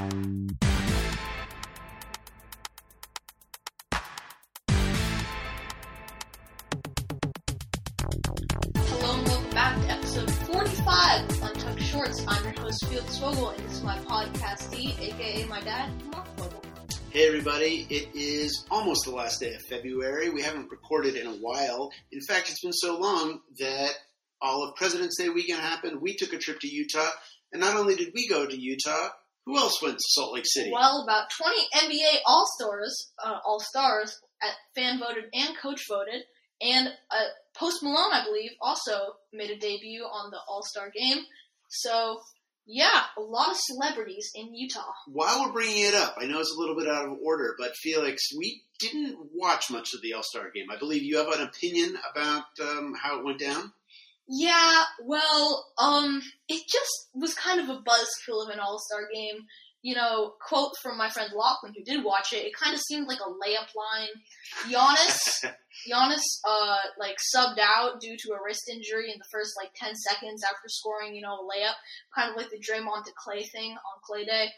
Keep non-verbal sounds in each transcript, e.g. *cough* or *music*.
Hello and welcome back to episode 45 of Untucked Shorts. I'm your host, Felix Vogel, and this is my podcastee, aka my dad, Mark Vogel. Hey everybody, it is almost the last day of February. We haven't recorded in a while. In fact, it's been so long that all of President's Day weekend happened. We took a trip to Utah, and not only did we go to Utah, who else went to Salt Lake City? Well, about 20 NBA All Stars, uh, All Stars, at fan voted and coach voted, and uh, Post Malone, I believe, also made a debut on the All Star game. So, yeah, a lot of celebrities in Utah. While we're bringing it up, I know it's a little bit out of order, but Felix, we didn't watch much of the All Star game. I believe you have an opinion about um, how it went down. Yeah, well, um, it just was kind of a buzzkill of an All Star game. You know, quote from my friend Lachlan, who did watch it. It kind of seemed like a layup line. Giannis, *laughs* Giannis, uh, like subbed out due to a wrist injury in the first like ten seconds after scoring, you know, a layup, kind of like the Draymond to Klay thing on Klay Day.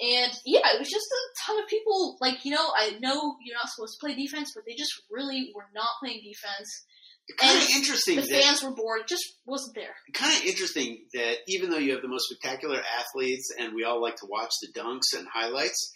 And yeah, it was just a ton of people. Like, you know, I know you're not supposed to play defense, but they just really were not playing defense. Kind of interesting. The that- fans were bored. It just wasn't there. kind of interesting that even though you have the most spectacular athletes and we all like to watch the dunks and highlights,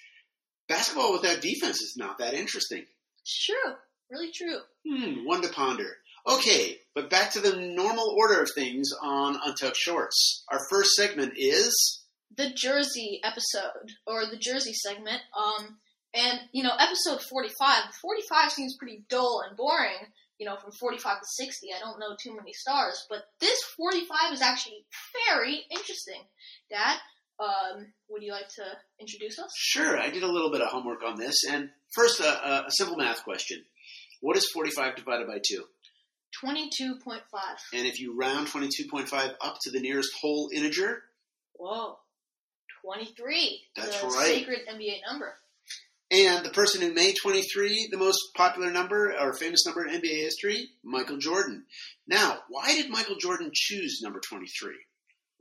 basketball without defense is not that interesting. It's true. Really true. Hmm, one to ponder. Okay, but back to the normal order of things on Untucked Shorts. Our first segment is The Jersey episode, or the Jersey segment. Um, and, you know, episode 45. 45 seems pretty dull and boring, you know, from 45 to 60. I don't know too many stars. But this 45 is actually very interesting. Dad, um, would you like to introduce us? sure. I did a little bit of homework on this, and first a, a, a simple math question: What is forty-five divided by two? 22.5. And if you round twenty-two point five up to the nearest whole integer, Whoa. 23. That's the right. sacred NBA number. And the person who made 23 the most popular number or famous number in NBA history, Michael Jordan. Now, why did Michael Jordan choose number 23?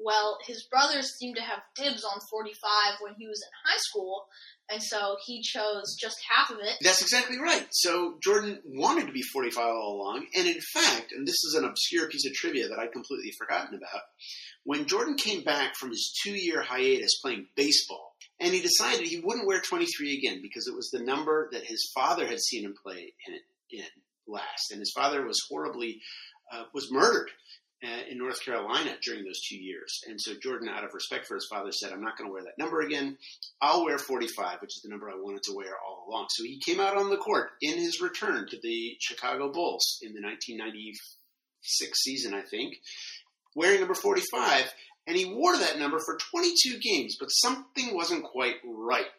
Well, his brothers seemed to have dibs on 45 when he was in high school, and so he chose just half of it. That's exactly right. So Jordan wanted to be 45 all along, and in fact, and this is an obscure piece of trivia that I'd completely forgotten about, when Jordan came back from his two-year hiatus playing baseball, and he decided he wouldn't wear 23 again because it was the number that his father had seen him play in, in last, and his father was horribly uh, was murdered Uh, in North Carolina during those two years. And so Jordan, out of respect for his father, said, I'm not going to wear that number again. I'll wear 45, which is the number I wanted to wear all along. So he came out on the court in his return to the Chicago Bulls in the 1996 season, I think, wearing number 45. And he wore that number for 22 games, but something wasn't quite right.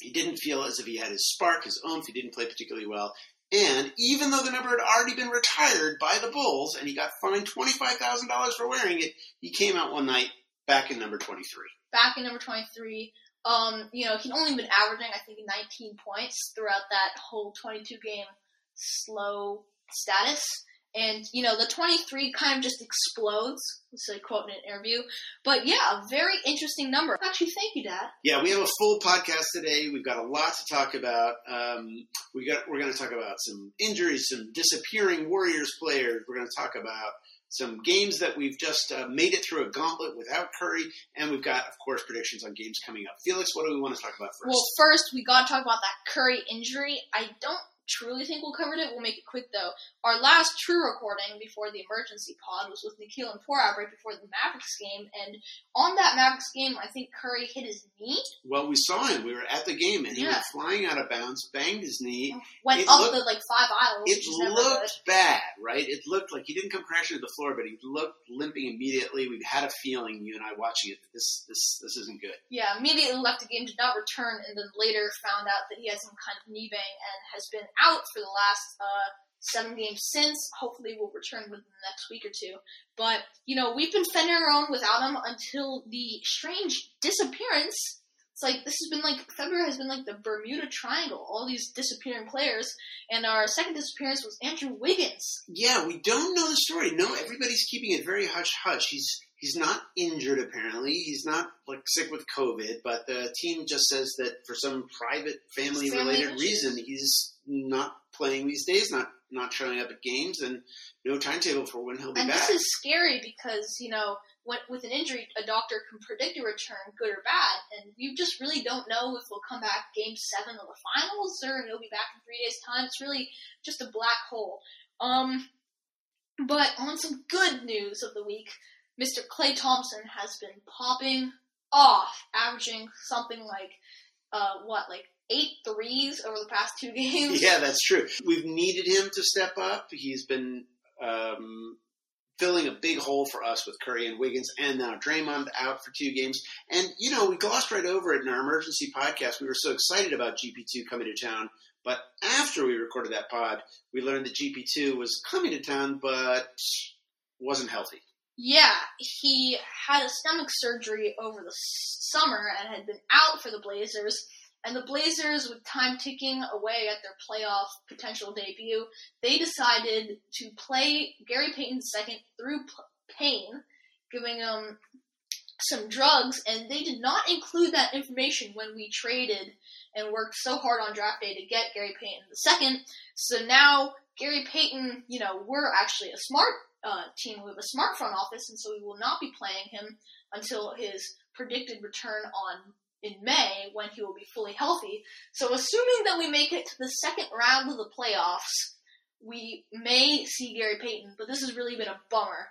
He didn't feel as if he had his spark, his oomph. He didn't play particularly well. And even though the number had already been retired by the Bulls and he got fined $25,000 for wearing it, he came out one night back in number 23. Back in number 23, um, you know, he'd only been averaging, I think, 19 points throughout that whole 22 game slow status. And, you know, the 23 kind of just explodes. This is a quote in an interview. But yeah, a very interesting number. Actually, thank you, Dad. Yeah, we have a full podcast today. We've got a lot to talk about. Um, we got we're going to talk about some injuries, some disappearing Warriors players. We're going to talk about some games that we've just uh, made it through a gauntlet without Curry, and we've got, of course, predictions on games coming up. Felix, what do we want to talk about first? Well, first, we gotta talk about that Curry injury. I don't truly think we'll cover it. We'll make it quick, though. Our last true recording before the emergency pod was with Nikhil and Porab right before the Mavericks game, and on that Mavericks game, I think Curry hit his knee, Well, we saw him. We were at the game, and he Yeah. went flying out of bounds, banged his knee. went It up looked- the like five aisles. It which is never looked bad, right? It looked like he didn't come crashing to the floor, but he looked limping immediately. We had a feeling, you and I watching it, that this this this isn't good. Yeah, immediately left the game, did not return, and then later found out that he had some kind of knee bang and has been out for the last uh, seven games since. Hopefully, we'll return within the next week or two. But you know, we've been fending our own without him until the strange disappearance. It's like this has been like February has been like the Bermuda Triangle. All these disappearing players, and our second disappearance was Andrew Wiggins. Yeah, we don't know the story. No, everybody's keeping it very hush hush. He's He's not injured apparently. He's not like sick with COVID, but the team just says that for some private family related Family reason he's not playing these days, not not showing up at games and no timetable for when he'll be And back. this is scary because, you know, when, with an injury, a doctor can predict a return, good or bad, and you just really don't know if he'll come back game seven of the finals or he'll be back in three days' time. It's really just a black hole. Um, but on some good news of the week, Mr. Klay Thompson has been popping off, averaging something like, uh, what, like eight threes over the past two *laughs* games? Yeah, that's true. We've needed him to step up. He's been um, filling a big hole for us with Curry and Wiggins, and now Draymond out for two games. And you know, we glossed right over it in our emergency podcast. We were so excited about GP2 coming to town, but after we recorded that pod, we learned that GP2 was coming to town, but wasn't healthy. Yeah, he had a stomach surgery over the summer and had been out for the Blazers. And the Blazers, with time ticking away at their playoff potential debut, they decided to play Gary Payton second through pain, giving him some drugs, and they did not include that information when we traded and worked so hard on draft day to get Gary Payton the second. So now Gary Payton, you know, we're actually a smart uh, team with a smart front office, and so we will not be playing him until his predicted return on in May when he will be fully healthy. So assuming that we make it to the second round of the playoffs, we may see Gary Payton, but this has really been a bummer.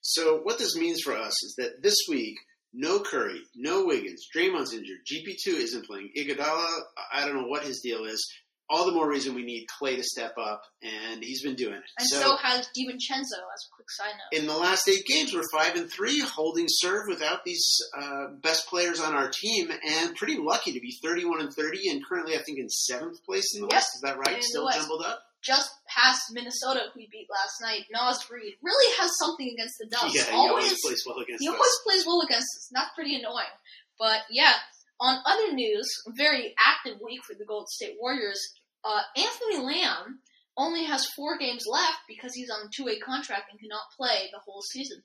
So what this means for us is that this week, no Curry, no Wiggins, Draymond's injured, GP2 isn't playing, Iguodala, I don't know what his deal is. All the more reason we need Klay to step up, and he's been doing it. And so, has DiVincenzo, as a quick side note. in the last eight games, we're five and three, holding serve without these uh, best players on our team, and pretty lucky to be thirty-one and thirty, and currently I think in seventh place in the Yep. West. Is that right? In Still jumbled up. Just past Minnesota, who we beat last night, Naz Reid really has something against the Dubs. yeah, he always, always plays well against he us. always plays well against us. and That's pretty annoying. But yeah, on other news, very active week for the Golden State Warriors. Uh, Anthony Lamb only has four games left because he's on a two-way contract and cannot play the whole season.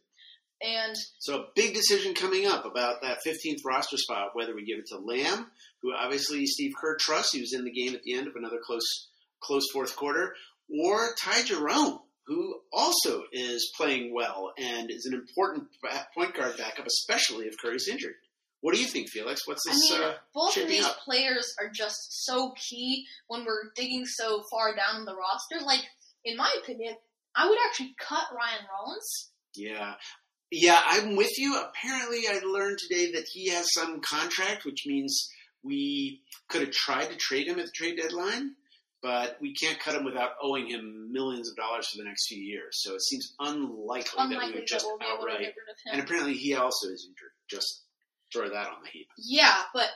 And So a big decision coming up about that 15th roster spot, whether we give it to Lamb, who obviously Steve Kerr trusts, he was in the game at the end of another close close fourth quarter, or Ty Jerome, who also is playing well and is an important point guard backup, especially if Curry's injured. What do you think, Felix? What's this? I mean, uh, both of these up? players are just so key when we're digging so far down the roster. Like, in my opinion, I would actually cut Ryan Rollins. Yeah. Yeah, I'm with you. Apparently, I learned today that he has some contract, which means we could have tried to trade him at the trade deadline, but we can't cut him without owing him millions of dollars for the next few years. So it seems unlikely, that we Unlikely would that just we'll be able to outright. get rid of him. And apparently, he also is injured. Just throw that on the heap. Yeah, but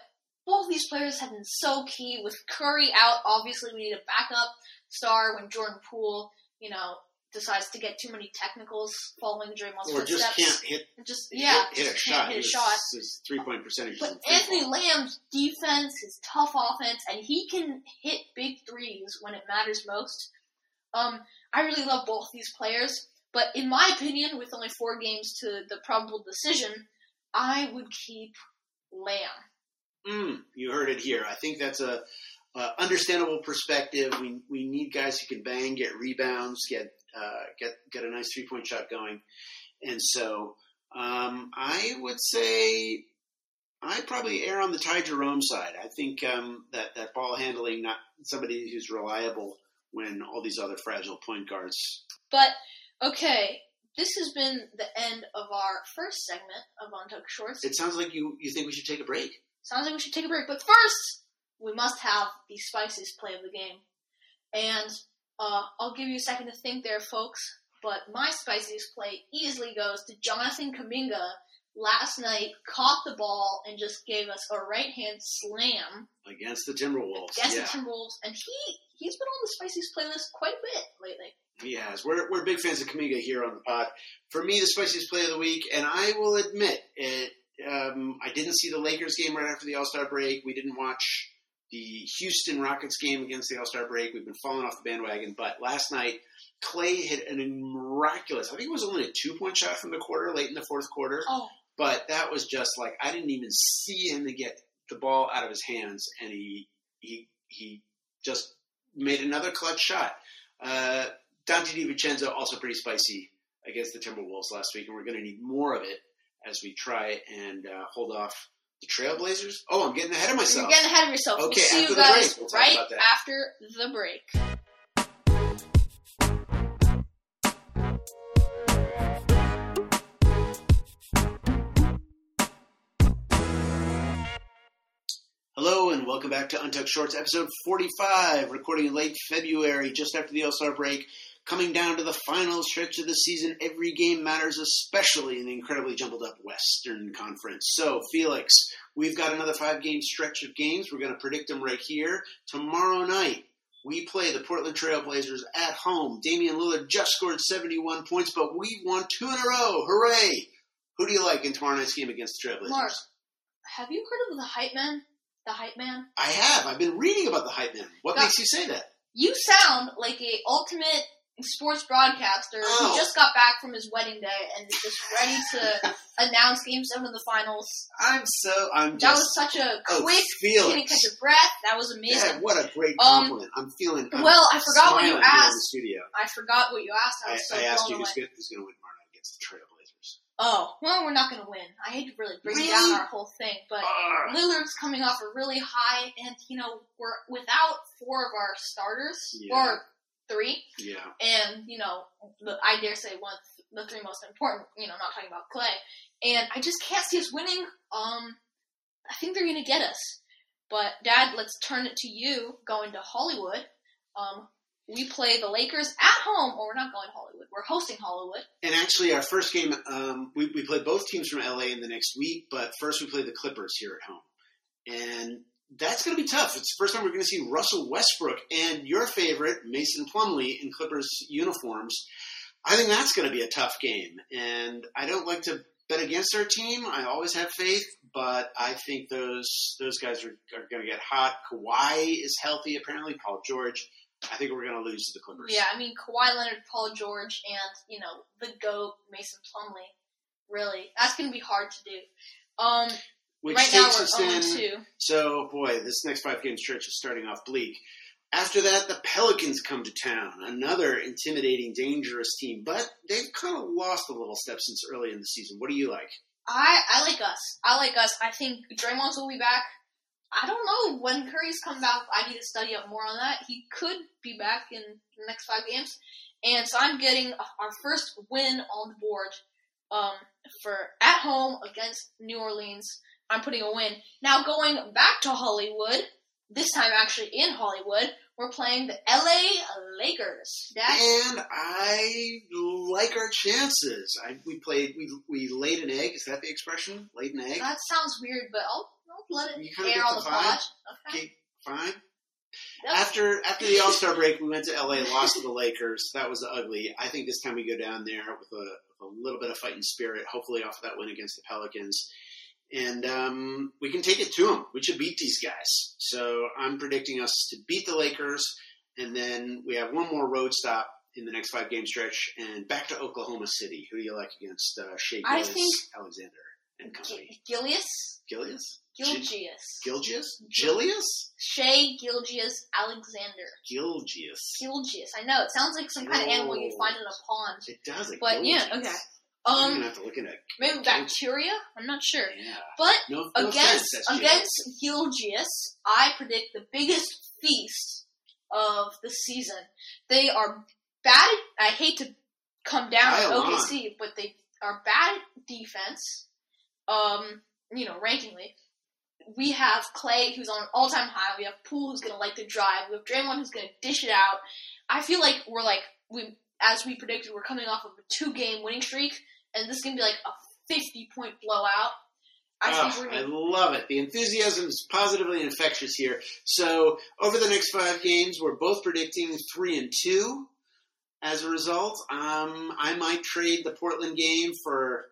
both these players have been so key. With Curry out, obviously we need a backup star when Jordan Poole, you know, decides to get too many technicals following Draymond's Or just footsteps. can't hit, just yeah, hit, hit a just shot. can't hit a His- shot. His three point percentage But Anthony. Lamb's defense, his tough offense, and he can hit big threes when it matters most. Um, I really love both these players, but in my opinion, with only four games to the probable decision, I would keep Lamb. Mm, you heard it here. I think that's a, understandable perspective. We we need guys who can bang, get rebounds, get uh, get get a nice three point shot going, and so um, I would say I probably err on the Ty Jerome side. I think um, that that ball handling, not somebody who's reliable when all these other fragile point guards. But okay, this has been the end of our first segment of Untucked Shorts. It sounds like you you think we should take a break. Sounds like we should take a break, but first we must have the spiciest play of the game. And uh, I'll give you a second to think there, folks. But my spiciest play easily goes to Jonathan Kuminga. Last night, caught the ball and just gave us a right hand slam Against the Timberwolves, against yeah. the Timberwolves, and he he's been on the spiciest playlist quite a bit lately. He has. We're, we're big fans of Kuminga here on the pod. For me, the spiciest play of the week, and I will admit it. Um, I didn't see the Lakers game right after the All Star break. We didn't watch the Houston Rockets game against the All Star break. We've been falling off the bandwagon, but last night Klay hit a miraculous. I think it was only a two point shot from the quarter, late in the fourth quarter. Oh, But that was just like I didn't even see him to get the ball out of his hands, and he he he just made another clutch shot. Uh, Donte DiVincenzo also pretty spicy against the Timberwolves last week, and we're going to need more of it as we try and uh, hold off the Trailblazers. Oh, I'm getting ahead of you're myself. getting ahead of yourself. Okay, we'll see after you guys break, we'll right after the break. Hello and welcome back to Untucked Shorts, episode 45, recording in late February, just after the All-Star break. Coming down to the final stretch of the season, every game matters, especially in the incredibly jumbled up Western Conference. So, Felix, we've got another five-game stretch of games. We're going to predict them right here. Tomorrow night, we play the Portland Trailblazers at home. Damian Lillard just scored 71 points, but we've won two in a row. Hooray! Who do you like in tomorrow night's game against the Trailblazers? Mark, have you heard of the hype man? The hype man? I have. I've been reading about the hype man. What makes you say that? You sound like a ultimate sports broadcaster Oh. who just got back from his wedding day and is just ready to *laughs* announce Game Seven of the Finals. I'm so. I'm That just. was such a oh, quick, Felix. couldn't catch your breath. That was amazing. Yeah, what a great Um, compliment. I'm feeling. I'm well, I forgot what you asked. studio. I forgot what you asked. I I, so I asked you who's, going to win tomorrow night against the Trailblazers. Oh, well, we're not going to win. I hate to really bring Really? down our whole thing, but Ah, Lillard's coming off a really high, and you know we're without four of our starters, Yeah. or three, yeah. and you know the, I dare say one of the three most important. You know, not talking about Klay, and I just can't see us winning. Um, I think they're going to get us. But Dad, let's turn it to you. Going to Hollywood. Um, we play the Lakers at home, or we're not going to Hollywood. We're hosting Hollywood. And actually, our first game, um, we, we play both teams from LA in the next week, but first we play the Clippers here at home. And that's going to be tough. It's the first time we're going to see Russell Westbrook and your favorite, Mason Plumlee, in Clippers uniforms. I think that's going to be a tough game. And I don't like to bet against our team. I always have faith, but I think those those guys are, are going to get hot. Kawhi is healthy, apparently. Paul George. I think we're going to lose to the Clippers. Yeah, I mean Kawhi Leonard, Paul George, and you know the goat Mason Plumlee. Really, that's going to be hard to do. Um, Which right now takes we're us 0 in. 2. So, boy, this next five game stretch is starting off bleak. After that, the Pelicans come to town, another intimidating, dangerous team, but they've kind of lost a little step since early in the season. What do you like? I I like us. I like us. I think Draymond's will be back. I don't know when Curry's come back. I need to study up more on that. He could be back in the next five games, and so I'm getting our first win on the board um, for at home against New Orleans. I'm putting a win. Now going back to Hollywood. This time, actually in Hollywood, we're playing the LA Lakers. Dad, And I like our chances. I, we played, we, we laid an egg. Is that the expression? Laid an egg? that sounds weird, but I'll, I'll let it air on the pod. Okay. Okay, fine. After after the All Star break, we went to LA, lost to the Lakers. That was ugly. I think this time we go down there with a, a little bit of fighting spirit. Hopefully, off that win against the Pelicans, and um, we can take it to them. We should beat these guys. So I'm predicting us to beat the Lakers, and then we have one more road stop in the next five game stretch, and back to Oklahoma City. Who do you like against uh, Shai I Gillis, think- Alexander and company? Gilius? Gillius, Gilgius. Gilgius, Gillius, Shai Gilgius Alexander. Gilgius. Gilgius. I know, it sounds like some kind of animal you'd find in a pond. It does. It But yeah, Gilgius. okay. I'm Um, gonna have to look at it. maybe bacteria? I'm not sure. Yeah. But No, no against against Gilgius, I predict the biggest feast of the season. They are bad. At, I hate to come down on. OKC, but they are bad at defense. Um, you know, rankingly. We have Klay, who's on an all-time high. We have Poole, who's going to like to drive. We have Draymond, who's going to dish it out. I feel like we're like we, as we predicted, we're coming off of a two-game winning streak, and this is going to be like a fifty-point blowout. I think I love it. The enthusiasm is positively infectious here. So over the next five games, we're both predicting three and two. As a result, um, I might trade the Portland game for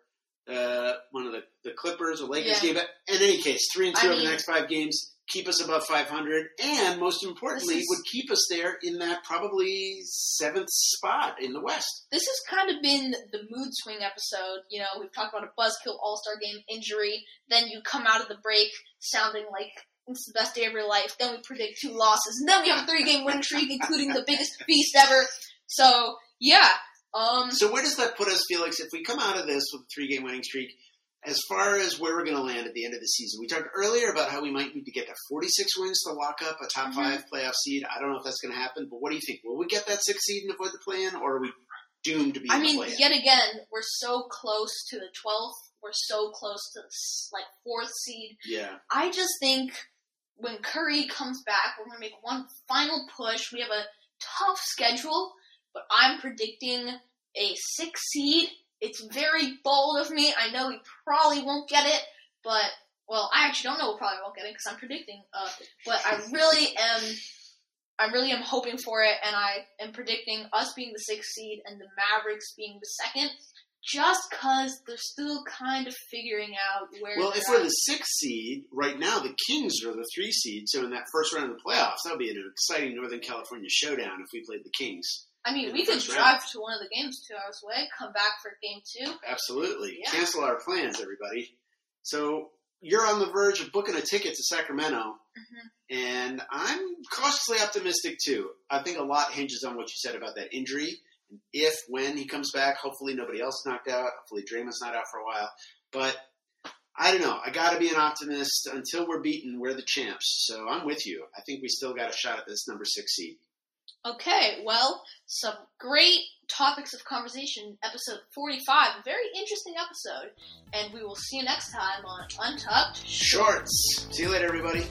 uh, one of the, the Clippers or Lakers Yeah. game. But in any case, three and two I over the next five games keep us above 500, and most importantly, is- would keep us there in that probably seventh spot in the West. This has kind of been the mood swing episode. You know, we've talked about a buzzkill All Star game injury. Then you come out of the break sounding like it's the best day of your life. Then we predict two losses, and then we have a three game winning streak, including the biggest *laughs* feast ever. So yeah, um, So where does that put us, Felix? If we come out of this with a three-game winning streak, as far as where we're going to land at the end of the season, we talked earlier about how we might need to get to 46 wins to lock up a top Mhm. five playoff seed. I don't know if that's going to happen, but what do you think? Will we get that sixth seed and avoid the play-in, or are we doomed to be I mean, yet again, we're so close to the twelfth. We're so close to the like fourth seed. yeah. I just think when Curry comes back, we're going to make one final push. We have a tough schedule, but I'm predicting a six seed. It's very bold of me. I know we probably won't get it, but well, I actually don't know we probably won't get it because I'm predicting. Uh, but I really am. I really am hoping for it, and I am predicting us being the sixth seed and the Mavericks being the second, just because they're still kind of figuring out where. Well, if we're the sixth seed, right now the Kings are the three seed, so in that first round of the playoffs, that would be an exciting Northern California showdown if we played the Kings. I mean, we could drive to one of the games two hours away, come back for game two. Absolutely. Yeah. Cancel our plans, everybody. So you're on the verge of booking a ticket to Sacramento, Mm-hmm. and I'm cautiously optimistic too. I think a lot hinges on what you said about that injury. And if, when he comes back, hopefully nobody else is knocked out. Hopefully Draymond's not out for a while. But I don't know. I got to be an optimist. Until we're beaten, we're the champs. So I'm with you. I think we still got a shot at this number six seed. Okay, well, some great topics of conversation. Episode 45, a very interesting episode. And we will see you next time on Untucked Shorts. See you later, everybody.